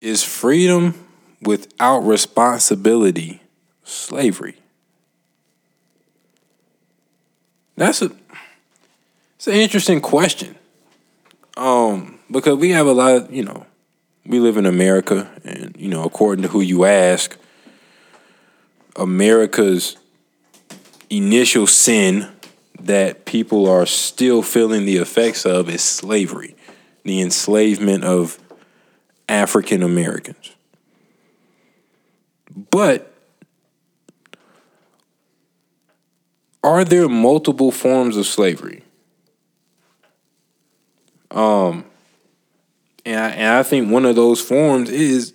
Is freedom without responsibility slavery? That's a it's an interesting question. Um, because we have a lot of, you know, we live in America and, you know, according to who you ask, America's initial sin that people are still feeling the effects of is slavery, the enslavement of African Americans. But are there multiple forms of slavery? Um, and I, and I think one of those forms is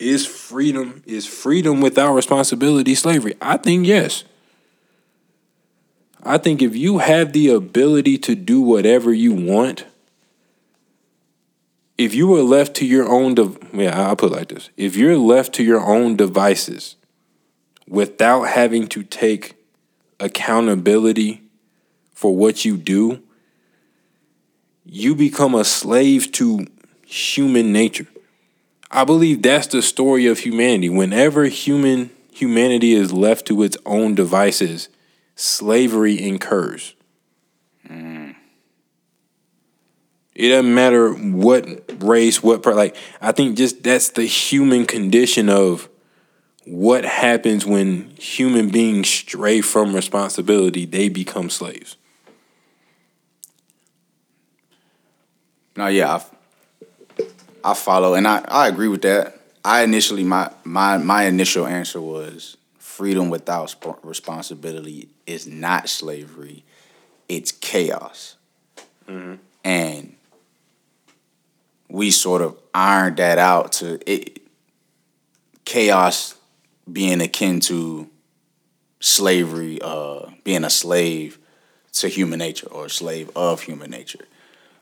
is freedom is freedom without responsibility slavery. I think yes. I think if you have the ability to do whatever you want, if you were left to your own, de- yeah, I'll put it like this: if you're left to your own devices without having to take accountability for what you do, you become a slave to human nature. I believe that's the story of humanity. Whenever human humanity is left to its own devices, slavery incurs. Mm. It doesn't matter what race, what part. like I think just that's the human condition of what happens when human beings stray from responsibility, they become slaves. No, yeah, I, I follow, and I, I agree with that. I initially my my my initial answer was freedom without sp- responsibility is not slavery; it's chaos, mm-hmm. and we sort of ironed that out to it. Chaos being akin to slavery, uh, being a slave to human nature or a slave of human nature.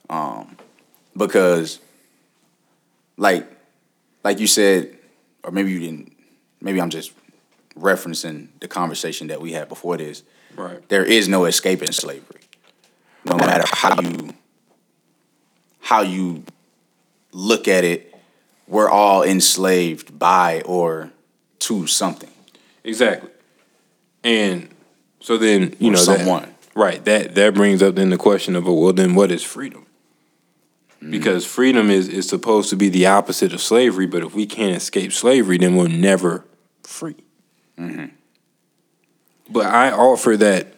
Um, because like like you said or maybe you didn't maybe i'm just referencing the conversation that we had before this right there is no escaping slavery no matter how you how you look at it we're all enslaved by or to something exactly and so then you or know someone that, right that that brings up then the question of well then what is freedom Mm-hmm. because freedom is is supposed to be the opposite of slavery. But if we can't escape slavery, then we're never free. Mm-hmm. But I offer that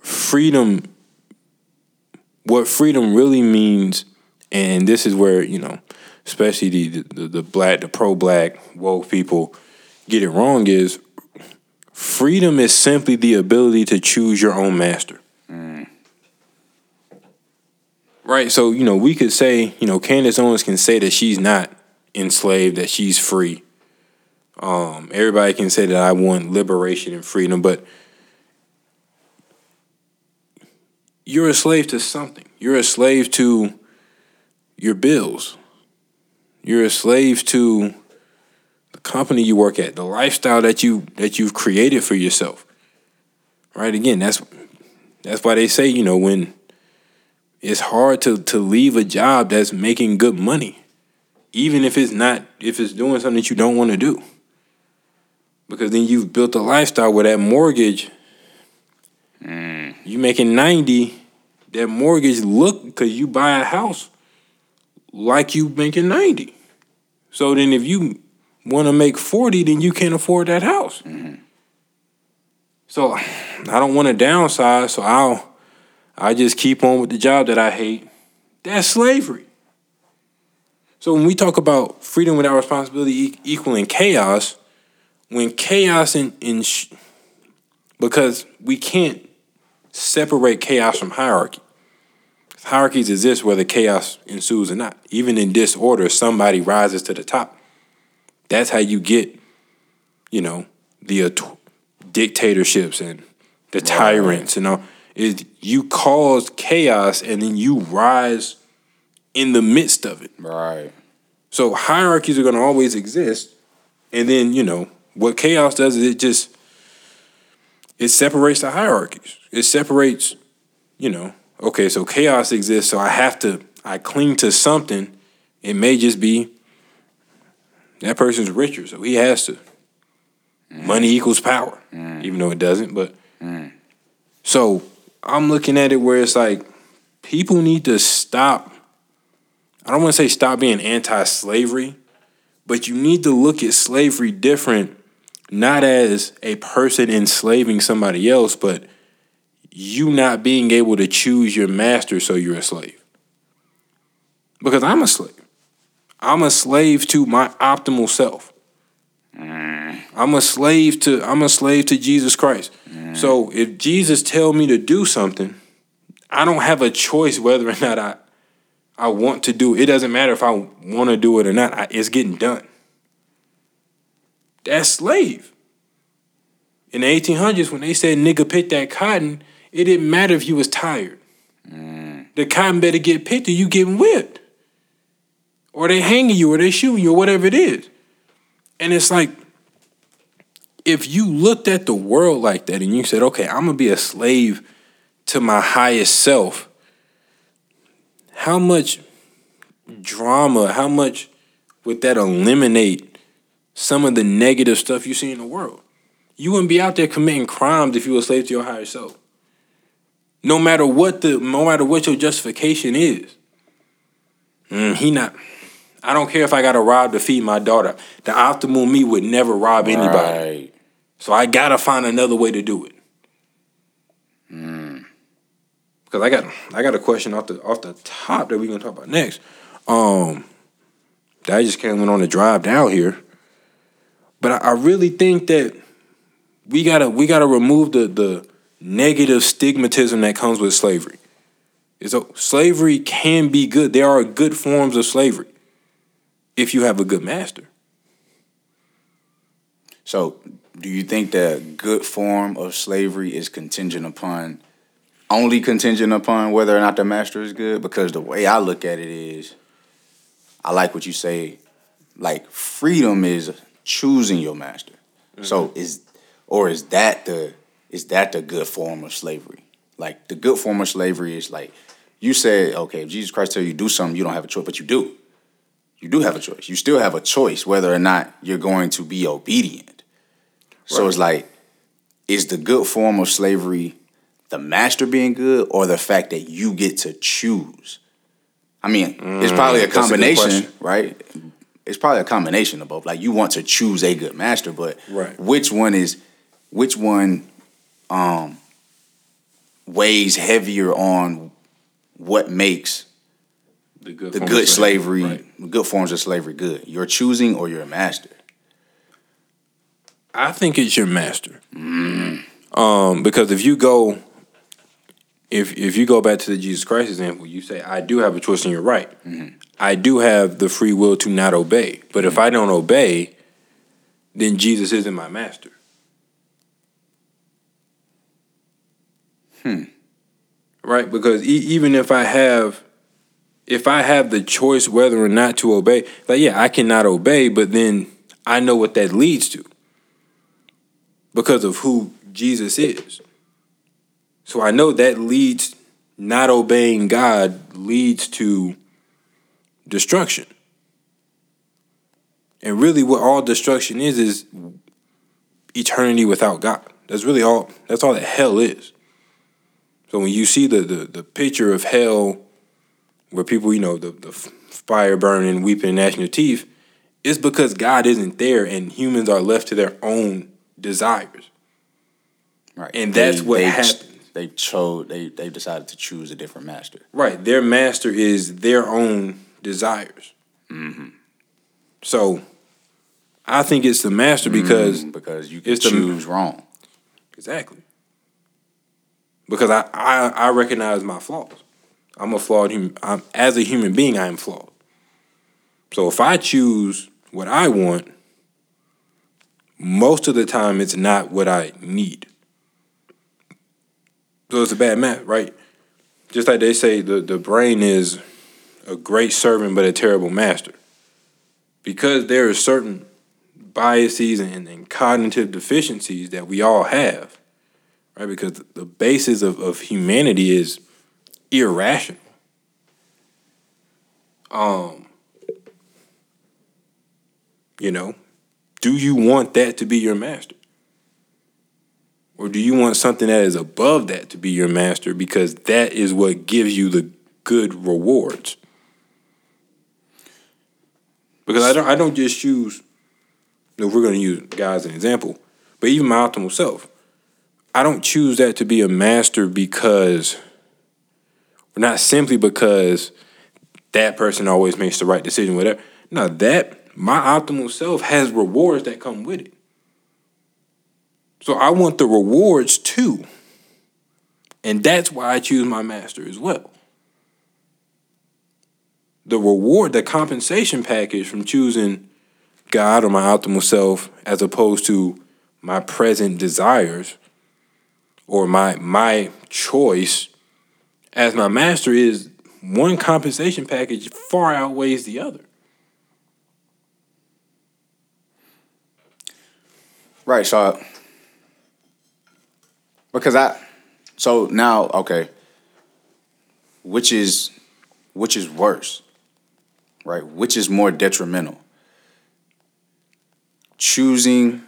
freedom. What freedom really means, and this is where you know, especially the the, the black, the pro black woke people get it wrong. Is freedom is simply the ability to choose your own master. Right. So, you know, we could say, you know, Candace Owens can say that she's not enslaved, that she's free. Um, everybody can say that I want liberation and freedom, but you're a slave to something. You're a slave to your bills. You're a slave to the company you work at, the lifestyle that you that you've created for yourself. Right? Again, that's that's why they say, you know, when it's hard to to leave a job that's making good money, even if it's not if it's doing something that you don't want to do. Because then you've built a lifestyle where that mortgage, mm. you making ninety, that mortgage look because you buy a house like you making ninety. So then if you want to make forty, then you can't afford that house. Mm. So I don't want to downsize, so I'll I just keep on with the job that I hate. That's slavery. So when we talk about freedom without responsibility equaling chaos, when chaos in, in sh- because we can't separate chaos from hierarchy. Hierarchies exist whether chaos ensues or not. Even in disorder, somebody rises to the top. That's how you get, you know, the uh, dictatorships and the tyrants and all is you cause chaos and then you rise in the midst of it. Right. So hierarchies are going to always exist, and then you know what chaos does is it just it separates the hierarchies. It separates, you know, okay, so chaos exists, so I have to I cling to something. It may just be that person's richer, so he has to. Mm. Money equals power, mm. even though it doesn't. But mm. so I'm looking at it where it's like people need to stop. I don't want to say stop being anti-slavery, but you need to look at slavery different, not as a person enslaving somebody else, but you not being able to choose your master, so you're a slave. Because I'm a slave. I'm a slave to my optimal self. Mm. I'm a slave to I'm a slave to Jesus Christ. Mm. So if Jesus tell me to do something, I don't have a choice whether or not I I want to do it. It doesn't matter if I want to do it or not. I, it's getting done. That's slave. In the 1800s, when they said nigga pick that cotton, it didn't matter if you was tired. The cotton better get picked or you getting whipped. Or they hanging you or they shooting you or whatever it is. And it's like, if you looked at the world like that and you said, okay, I'm gonna be a slave to my highest self, how much drama, how much would that eliminate some of the negative stuff you see in the world? You wouldn't be out there committing crimes if you were a slave to your higher self. No matter what the no matter what your justification is. Mm, he not I don't care if I gotta rob to feed my daughter. The optimal me would never rob anybody. Right. So I gotta find another way to do it. Because I got I got a question off the off the top that we're gonna talk about next. Um that I just came on the drive down here. But I, I really think that we gotta we gotta remove the the negative stigmatism that comes with slavery. So slavery can be good. There are good forms of slavery if you have a good master. So, do you think that good form of slavery is contingent upon only contingent upon whether or not the master is good? Because the way I look at it is, I like what you say. Like freedom is choosing your master. So mm-hmm. is or is that the is that the good form of slavery? Like the good form of slavery is like you say, okay, if Jesus Christ tell you do something, you don't have a choice, but you do. You do have a choice. You still have a choice whether or not you're going to be obedient. So it's like, is the good form of slavery the master being good or the fact that you get to choose? I mean, it's probably a Mm, that's a combination, right? It's probably a combination of both. Like you want to choose a good master, but Right. which one is which one um weighs heavier on what makes The good the good of slavery, Right. good forms of slavery good? You're choosing or you're a master. I think it's your master. Um, because if you go, if if you go back to the Jesus Christ example, you say, "I do have a choice and you're right. I do have the free will to not obey. But if I don't obey, then Jesus isn't my master." Hmm. Right, because e- even if I have, if I have the choice whether or not to obey, like yeah, I cannot obey, but then I know what that leads to because of who Jesus is. So I know that leads not obeying God leads to destruction. And really what all destruction is is eternity without God. That's really all that's all that hell is. So when you see the the, the picture of hell where people, you know, the, the fire burning, weeping, and gnashing your teeth, it's because God isn't there and humans are left to their own desires. Right. And that's what they, happens. They chose they they decided to choose a different master. Right. Their master is their own desires. Mhm. So I think it's the master because Mm, because you can it's the- choose wrong. exactly. Because I, I I recognize my flaws. I'm a flawed human. I'm, as a human being, I am flawed. So if I choose what I want, most of the time it's not what I need. So it's a bad match, right? Just like they say, the, the brain is a great servant but a terrible master. Because there are certain biases and, and cognitive deficiencies that we all have, right? Because the, basis of, of humanity is irrational. Um, You know, do you want that to be your master? Or do you want something that is above that to be your master because that is what gives you the good rewards? Because I don't I don't just choose if we're gonna use God as an example, but even my optimal self, I don't choose that to be a master because not simply because that person always makes the right decision, whatever. No, that my optimal self has rewards that come with it. So I want the rewards too. And that's why I choose my master as well. The reward, the compensation package from choosing God or my optimal self as opposed to my present desires or my my choice as my master is one compensation package far outweighs the other. Right. So, because I, so now, okay, which is, which is worse, right? Which is more detrimental? Choosing.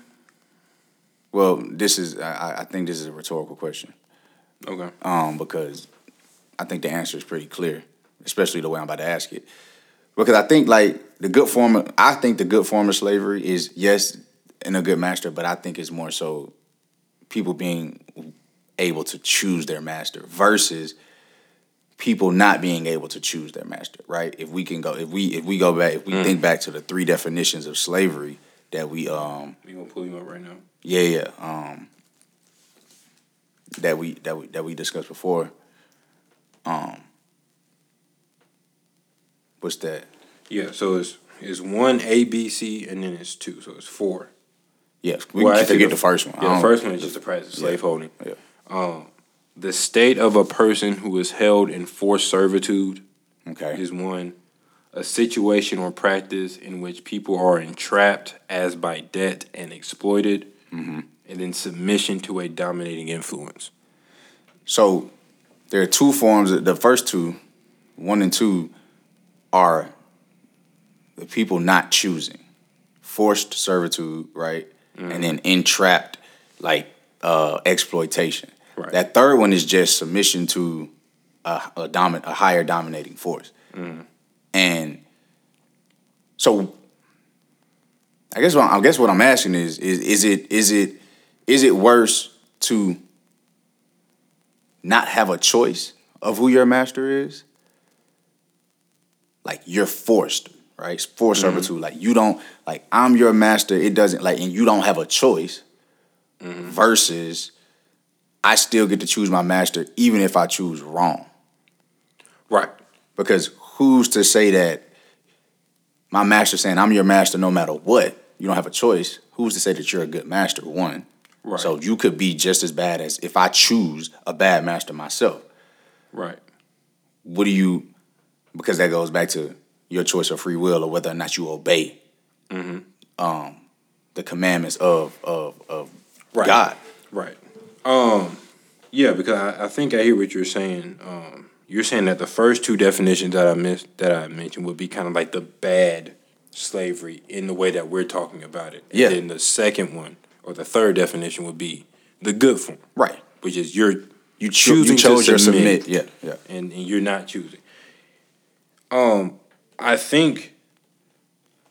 Well, this is. I, I think this is a rhetorical question. Okay. Um, because I think the answer is pretty clear, especially the way I'm about to ask it. Because I think like the good form of, I think the good form of slavery is yes, in a good master, but I think it's more so people being able to choose their master versus people not being able to choose their master, right? If we can go if we if we go back if we Mm. think back to the three definitions of slavery that we um We gonna pull him up right now. Yeah, yeah. Um, that we that we that we discussed before. Um, what's that? Yeah, so it's it's one A, B, C, and then it's two, so it's four. Yes, we Well, forget the first one. Yeah, the first one is just the practice of slaveholding. Yeah. Um, the state of a person who is held in forced servitude Okay. is one. A situation or practice in which people are entrapped as by debt and exploited, Mm-hmm. and then submission to a dominating influence. So there are two forms. The first two, one and two, are the people not choosing, forced servitude, right, and then entrapped, like uh, exploitation. Right. That third one is just submission to a a, domin- a higher dominating force, and so I guess what I guess what I'm asking is is is it is it is it worse to not have a choice of who your master is, like you're forced, right? Forced servitude. Mm-hmm. Like you don't like I'm your master. It doesn't like, and you don't have a choice. Mm-hmm. Versus, I still get to choose my master even if I choose wrong. Right. Because who's to say that my master saying I'm your master no matter what? You don't have a choice. Who's to say that you're a good master? One. Right. So you could be just as bad as if I choose a bad master myself. Right. What do you? Because that goes back to your choice of free will or whether or not you obey um, the commandments of of of Right. God. Right. Um, yeah, because I, I think I hear what you're saying. Um, you're saying that the first two definitions that I missed that I mentioned would be kind of like the bad slavery in the way that we're talking about it. And Yeah. then the second one or the third definition would be the good form, Right. which is you're You, choosing you chose to submit, submit. Yeah. Yeah. and, and you're not choosing. Um, I think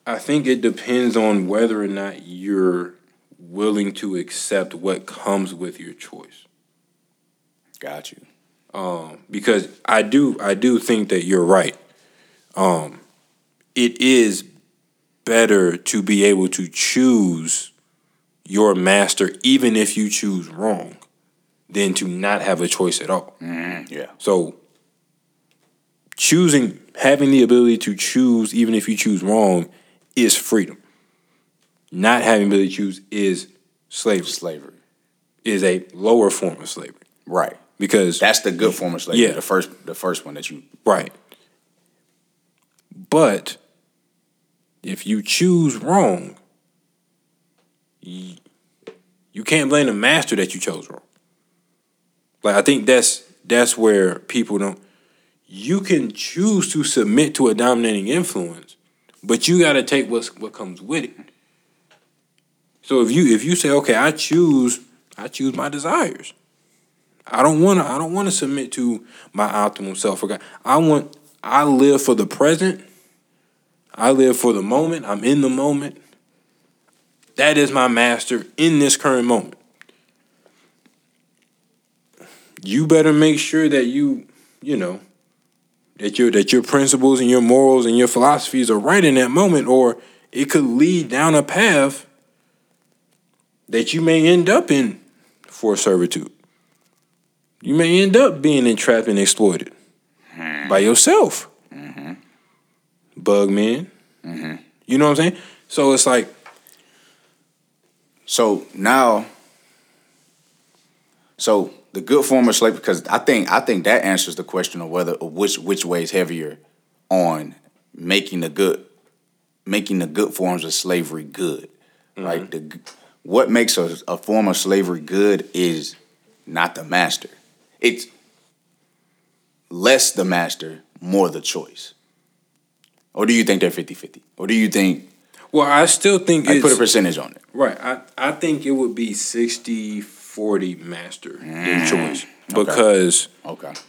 I think it depends on whether or not you're willing to accept what comes with your choice. Got you. Um, because I do I do think that you're right. Um, it is better to be able to choose your master even if you choose wrong than to not have a choice at all. Mm, yeah. So choosing having the ability to choose even if you choose wrong is freedom. Not having the ability to choose is slavery. Slavery. Is a lower form of slavery. Right. Because That's the good form of slavery. Yeah. The first the first one that you Right. But if you choose wrong, you, you can't blame the master that you chose wrong. Like I think that's that's where people don't you can choose to submit to a dominating influence, but you got to take what's what comes with it. So if you if you say, okay, I choose I choose my desires. I don't want to I don't want to submit to my optimum self. I want I live for the present. I live for the moment. I'm in the moment. That is my master in this current moment. You better make sure that you, you know, that your that your principles and your morals and your philosophies are right in that moment, or it could lead down a path that you may end up in for servitude. You may end up being entrapped and exploited mm-hmm. by yourself. Mm-hmm. Bug man. Mm-hmm. You know what I'm saying? So it's like. So now. So the good form of slavery, because I think I think that answers the question of whether of which which way is heavier on making the good making the good forms of slavery good. Mm-hmm. Right? The what makes a, a form of slavery good is not the master. It's less the master, more the choice. Or do you think they're 50-50? Or do you think Well, I still think I put a percentage on it. Right. I, I think it would be 60-40 master mm. choice. Because okay. okay.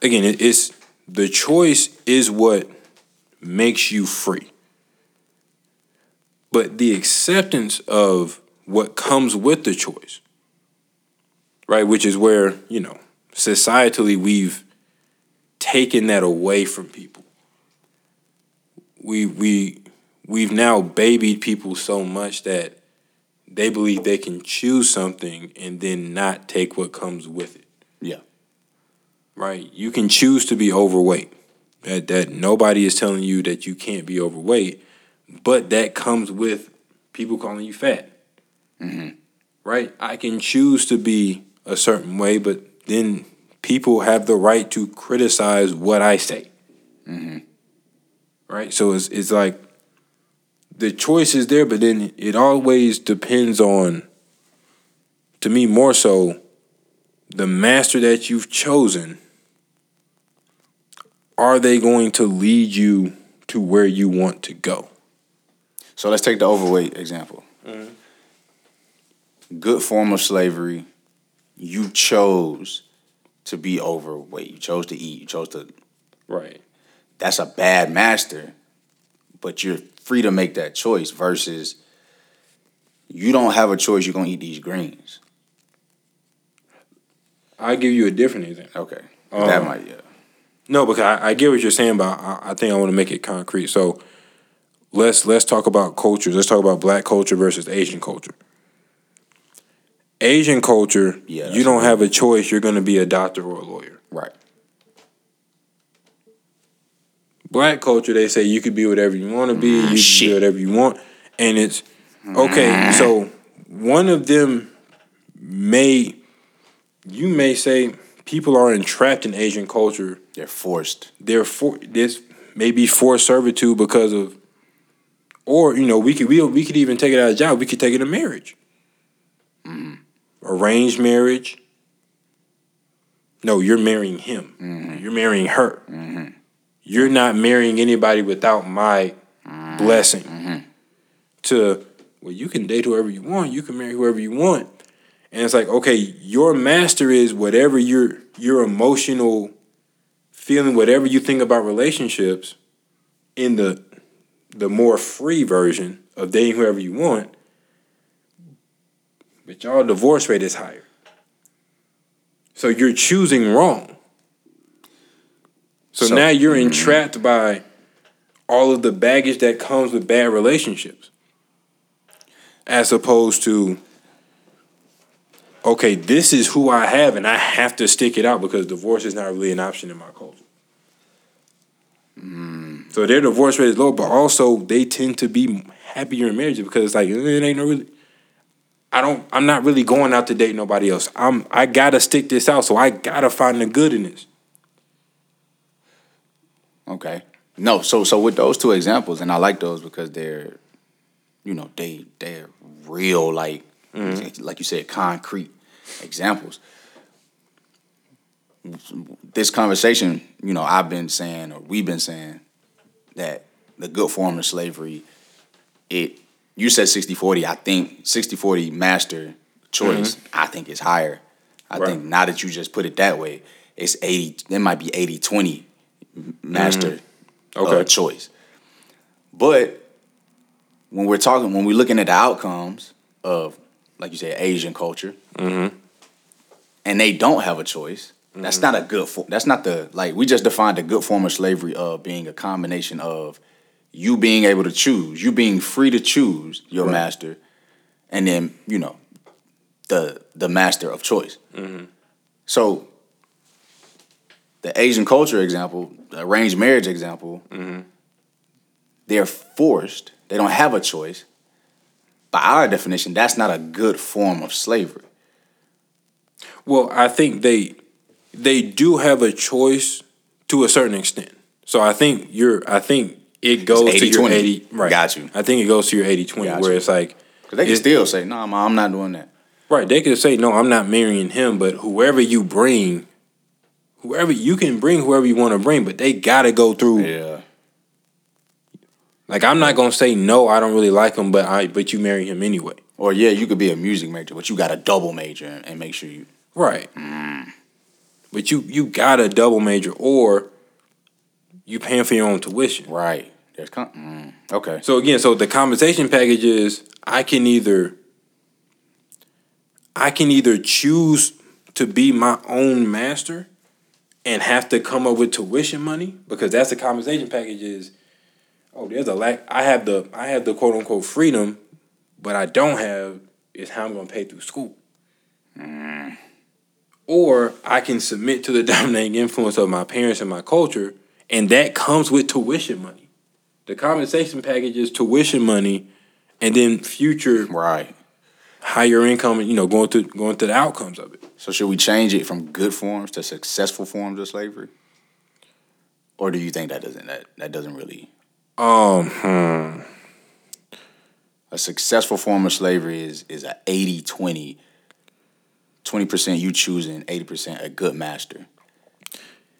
Again, it, it's the choice is what makes you free. But the acceptance of what comes with the choice. Right? Which is where, you know, societally we've taken that away from people. We we we've now babied people so much that they believe they can choose something and then not take what comes with it. Yeah. Right? You can choose to be overweight. That that nobody is telling you that you can't be overweight, but that comes with people calling you fat. Mm-hmm. Right? I can choose to be a certain way, but then people have the right to criticize what I say. Mm-hmm. Right? So it's, it's like the choice is there, but then it always depends on, to me, more so, the master that you've chosen. Are they going to lead you to where you want to go? So let's take the overweight example. Mm-hmm good form of slavery. You chose to be overweight. You chose to eat. You chose to. Right. That's a bad master, but you're free to make that choice versus you don't have a choice. You're gonna eat these greens. I give you a different example. Okay, um, that might yeah. No, because I, I, get what you're saying, but I, I think I want to make it concrete. So let's let's talk about cultures. Let's talk about black culture versus Asian culture. Asian culture, yeah, you don't have a choice. You're going to be a doctor or a lawyer. Right. Black culture, they say you could be whatever you want to be. Mm, you can be whatever you want, and it's okay. Mm. So one of them may, you may say, people are entrapped in Asian culture. They're forced. They're for this maybe forced servitude because of, or you know, we could we we could even take it out of job. We could take it to marriage. Arranged marriage. No, you're marrying him. Mm-hmm. You're marrying her. Mm-hmm. You're not marrying anybody without my mm-hmm. blessing. Mm-hmm. To well, you can date whoever you want. You can marry whoever you want. And it's like, okay, your master is whatever your your emotional feeling, whatever you think about relationships, in the the more free version of dating whoever you want, but y'all divorce rate is higher. So you're choosing wrong. So, so now you're mm-hmm. entrapped by all of the baggage that comes with bad relationships. As opposed to, okay, this is who I have and I have to stick it out because divorce is not really an option in my culture. Mm. So their divorce rate is low, but also they tend to be happier in marriage because it's like it ain't no really I don't I'm not really going out to date nobody else. I'm I gotta stick this out, so I gotta find the good in this. Okay. No, so so with those two examples, and I like those because they're, you know, they they're real, like mm-hmm. like you said, concrete examples. This conversation, you know, I've been saying or we've been saying that the good form of slavery, it you said 60-40, I think 60-40 master choice, mm-hmm. I think is higher. I Right. think now that you just put it that way, it's 80, it might be 80-20 master mm-hmm. uh, Okay. choice. But when we're talking, when we're looking at the outcomes of, like you said, Asian culture, mm-hmm. and they don't have a choice, that's not a good. For, that's not the like we just defined a good form of slavery of being a combination of you being able to choose, you being free to choose your Right. master, and then you know the the master of choice. Mm-hmm. So the Asian culture example, the arranged marriage example, mm-hmm. they're forced. They don't have a choice. By our definition, that's not a good form of slavery. Well, I think they they do have a choice to a certain extent. So I think you're I think it goes to your 80-20. 80 right. Got you. I think it goes to your 80 20 Got where you. it's like Because they can still say, no, nah, I'm not doing that. right, they could say no, I'm not marrying him, but whoever you bring whoever you can bring whoever you want to bring, but they got to go through Yeah. like I'm not going to say no, I don't really like him, but I but you marry him anyway. Or yeah, you could be a music major, but you got a double major and, and make sure you. Right. Mm. But you you got a double major or you paying for your own tuition. Right. There's con- mm, okay. So again, so the compensation package is I can either I can either choose to be my own master and have to come up with tuition money because that's the compensation package is oh there's a lack I have the I have the quote unquote freedom but I don't have is how I'm going to pay through school. Or I can submit to the dominating influence of my parents and my culture and that comes with tuition money. The compensation package is tuition money, and then future Right. higher income, you know, going through going through the outcomes of it. So should we change it from good forms to successful forms of slavery? Or do you think that doesn't that that doesn't really Um, hmm. a successful form of slavery is is a 80-20. 20% you choosing, 80% a good master.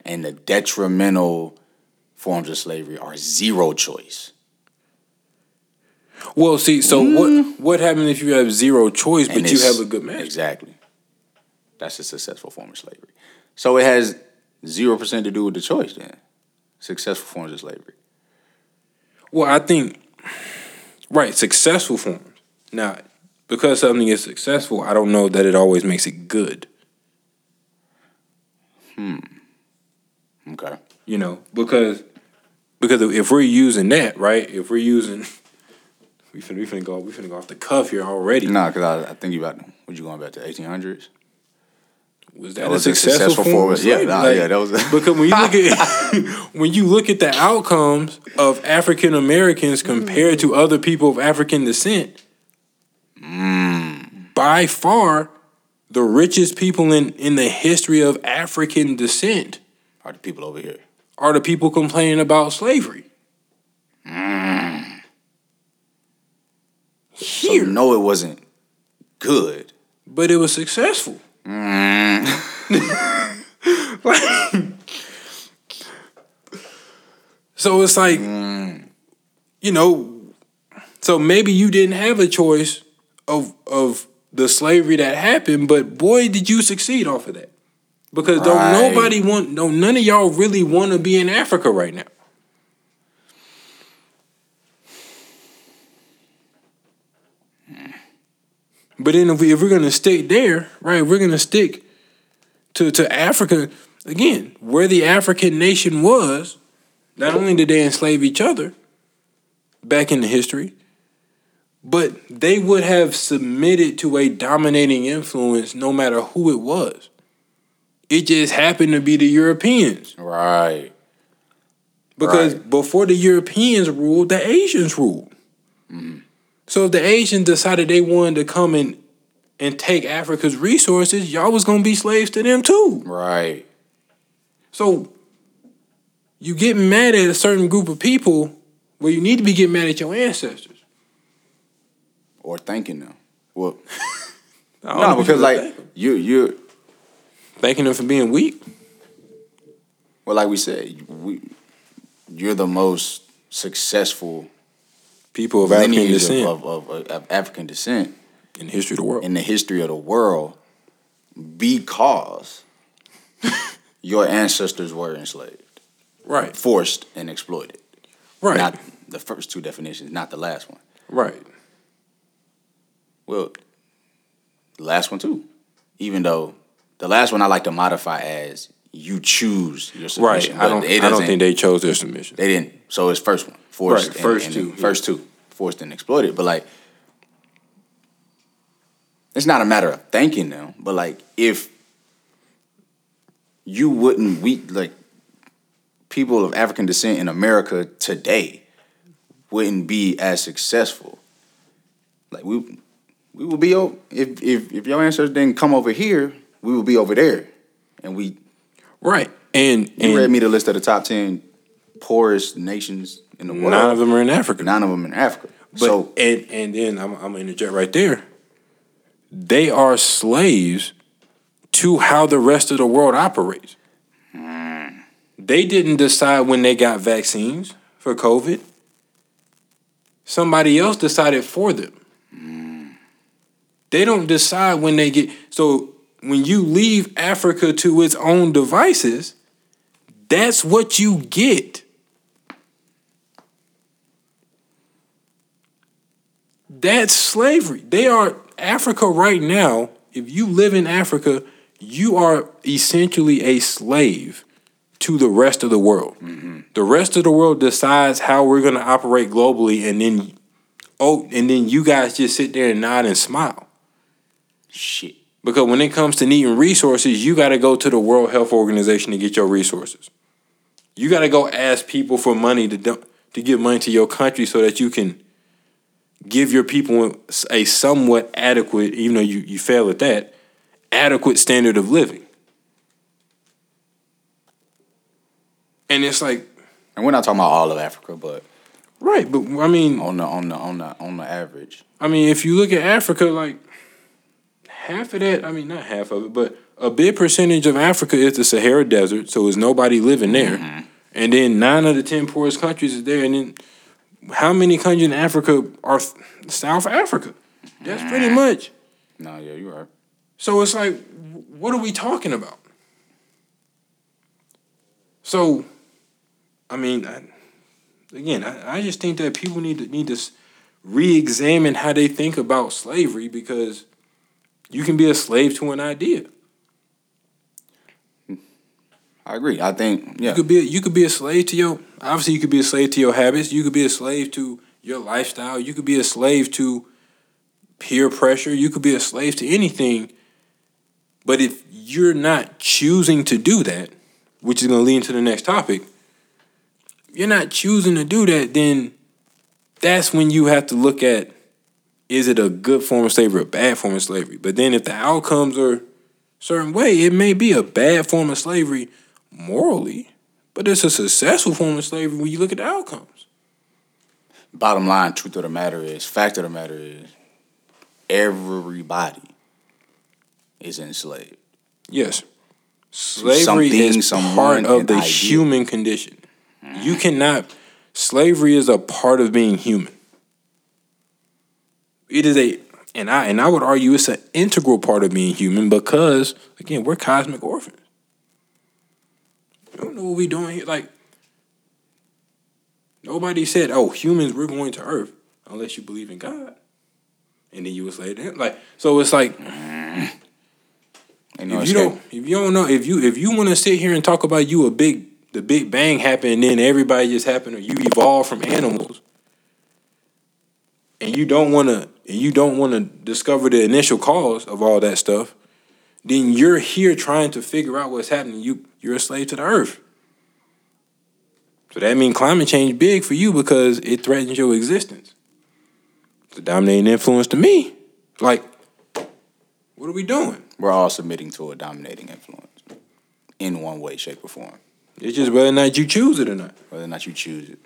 And the detrimental forms of slavery are zero choice. Well, see, so hmm. what what happens if you have zero choice, but you have a good master? Exactly. That's a successful form of slavery. So it has zero percent to do with the choice then. Successful forms of slavery. Well, I think right, successful forms. Now, because something is successful, I don't know that it always makes it good. Hmm. Okay. You know, because because if we're using that, right? If we're using we finna we finna go we finna go off the cuff here already. No, because I, I think you about what you going back to eighteen hundreds? Was that, That was a successful, successful form? of Yeah, nah, yeah, that was a- because when you look at when you look at the outcomes of African Americans compared to other people of African descent, mm. by far the richest people in in the history of African descent Are the people over here? are the people complaining about slavery. So Here, no, it wasn't good. but it was successful. Like- so it's like, you know, so maybe you didn't have a choice of of the slavery that happened, but boy, did you succeed off of that. Because don't Right. nobody want, no, none of y'all really want to be in Africa right now. But then if, we, if we're gonna stick there, right, we're gonna stick to to Africa again, where the African nation was. Not only did they enslave each other back in the history, but they would have submitted to a dominating influence no matter who it was. It just happened to be the Europeans Right. because Right. before the Europeans ruled, the Asians ruled. Mm-hmm. So if the Asians decided they wanted to come and and take Africa's resources, y'all was gonna be slaves to them too. Right. So you get mad at a certain group of people where you need to be getting mad at your ancestors. Or thanking them. Well, I don't no, because like you you thanking them for being weak. well, like we said, we you're the most successful People of African descent of, of, of, of African descent in the history of the world. in the history of the world because your ancestors were enslaved, right. forced, and exploited. Right. Not the first two definitions, not the last one. right. Well, the last one too. Even though the last one I like to modify as you choose your submission. Right. I don't. I don't think they chose their submission. They didn't. So it's first one. Forced Right, and- first and- two, First two. Forced and exploited. But like it's not a matter of thanking them, but like if you wouldn't we like people of African descent in America today wouldn't be as successful. Like we we would be if if if your ancestors didn't come over here, we would be over there. And we Right. And, you and read me the list of the top ten poorest nations in the world. none of them are in Africa. None of them in Africa. But so and and then I'm I'm gonna interject right there. They are slaves to how the rest of the world operates. Hmm. They didn't decide when they got vaccines for COVID. Somebody else decided for them. Hmm. They don't decide when they get so when you leave Africa to its own devices, that's what you get. That's slavery. They are Africa right now. If you live in Africa, you are essentially a slave to the rest of the world. Mm-hmm. The rest of the world decides how we're going to operate globally, and then oh, and then you guys just sit there and nod and smile. shit. Because when it comes to needing resources, you got to go to the World Health Organization to get your resources. You got to go ask people for money to dump, to give money to your country so that you can give your people a somewhat adequate, even though you, you fail at that, adequate standard of living. And it's like, And we're not talking about all of Africa, but right, but I mean, on the on the on the on the average. I mean, if you look at Africa, like half of that, I mean, not half of it, but a big percentage of Africa is the Sahara Desert, so there's nobody living there. Mm-hmm. And then nine of the 10 poorest countries is there. And then how many countries in Africa are th- South Africa? That's pretty mm-hmm. much. No, yeah, you are. So it's like, what are we talking about? So, I mean, I, again, I, I just think that people need to need to re-examine how they think about slavery because you can be a slave to an idea. I agree. I think yeah. You could be a, you could be a slave to your obviously you could be a slave to your habits. You could be a slave to your lifestyle. You could be a slave to peer pressure. You could be a slave to anything. But if you're not choosing to do that, which is going to lead into the next topic, you're not choosing to do that, then that's when you have to look at is it a good form of slavery or a bad form of slavery? But then if the outcomes are a certain way, it may be a bad form of slavery morally, but it's a successful form of slavery when you look at the outcomes. Bottom line, truth of the matter is, fact of the matter is, everybody is enslaved. Yes. Slavery something, is part of the idea. human condition. You mm-hmm. cannot slavery is a part of being human. It is a and I and I would argue it's an integral part of being human because again, we're cosmic orphans. I don't know what we're doing here. Like nobody said, Oh, humans, we're going to Earth unless you believe in God. And then you would slave to. Like so it's like You know, if you don't if you don't know if you if you want to sit here and talk about you a big the big bang happened and then everybody just happened or you evolved from animals and you don't want to and you don't want to discover the initial cause of all that stuff then you're here trying to figure out what's happening. You you're a slave to the earth. So that means climate change big for you because it threatens your existence. It's a dominating influence to me. Like what are we doing? We're all submitting to a dominating influence in one way, shape, or form, It's just whether or not you choose it or not. whether or not you choose it.